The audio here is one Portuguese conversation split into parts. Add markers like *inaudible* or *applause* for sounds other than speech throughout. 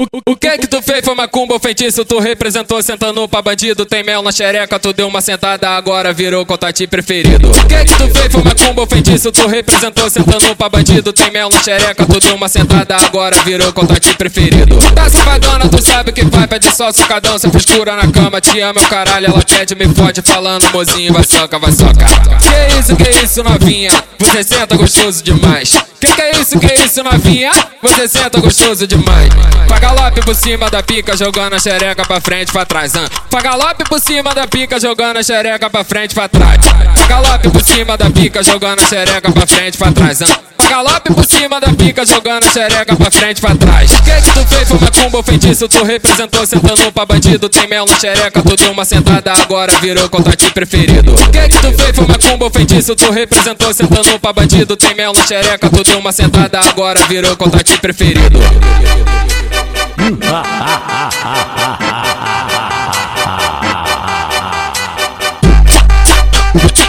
O, que que tu fez foi macumba ou feitiço? Tu representou sentando pra bandido. Tem mel na xereca, tu deu uma sentada, agora virou contati preferido. O que que tu fez foi macumba ou feitiço? Tu representou sentando pra bandido. Tem mel na xereca, tu deu uma sentada, agora virou contati preferido. Tá safadona, tu sabe que vai, pede só socadão. Cê frescura na cama, te ama, o caralho. Ela pede, me fode, falando, mozinho, vai soca, vai soca. Que isso, que isso, novinha? Você senta gostoso demais. Que que é isso, que é isso, novinha? Você senta gostoso demais. Pra galope por cima da pica, jogando a xereca pra frente, pra trás. Hein? Pra galope por cima da pica, jogando a xereca pra frente, pra trás. Pra galope por cima da pica, jogando a xereca pra frente, pra trás. Hein? Galope por cima da pica, jogando a xereca pra frente, pra trás. Que que tu fez? Foi macumba ou? Tu representou sentando pra bandido. Tem mel na xereca, tu deu uma sentada, agora virou contato preferido. Que que tu fez? Foi macumba ou? Tu representou sentando pra bandido. Tem mel na xereca, tu deu uma sentada, agora virou contato preferido. *laughs*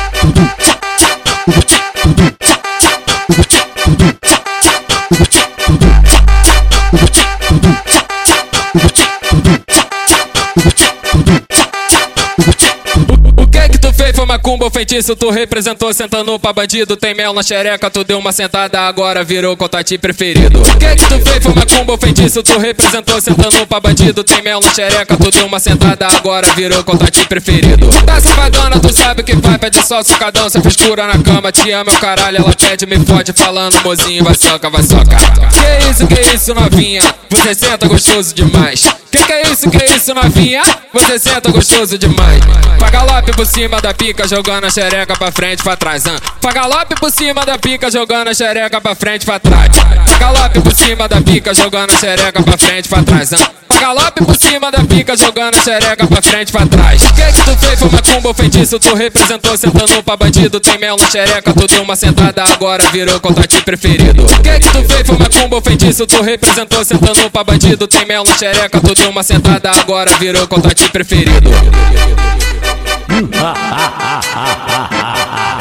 macumba feitiço? Tu representou sentando pra bandido. Tem mel na xereca, tu deu uma sentada, agora virou contati preferido. O que que tu fez foi macumba feitiço? Tu representou sentando pra bandido. Tem mel na xereca, tu deu uma sentada, agora virou contati preferido. Tá safadona, tu sabe que vai, pede só socadão. Cê frescura na cama, te ama, o caralho. Ela pede, me fode, falando, mozinho, vai soca, vai soca. Que isso, que isso, novinha? Você senta gostoso demais. Que que é isso, que é isso, novinha? Você senta gostoso demais. Pra galope por cima da pica, jogando a xereca pra frente, pra trás. Hein? Pra galope por cima da pica, jogando a xereca pra frente, pra trás. Galope por cima da pica, jogando a xereca pra frente, pra trás. Hein? Galope por cima da pica, jogando a xereca pra frente, pra trás. Que que tu fez? Foi macumba ou feitiço? Tu representou sentando pra bandido. Tem mel na xereca, tu deu uma sentada, agora virou contati preferido. Que que tu fez? Foi macumba ou feitiço? Tu representou sentando pra bandido. Tem mel na xereca, tu deu uma sentada, agora virou contati preferido. *laughs* ha ha ha ha ha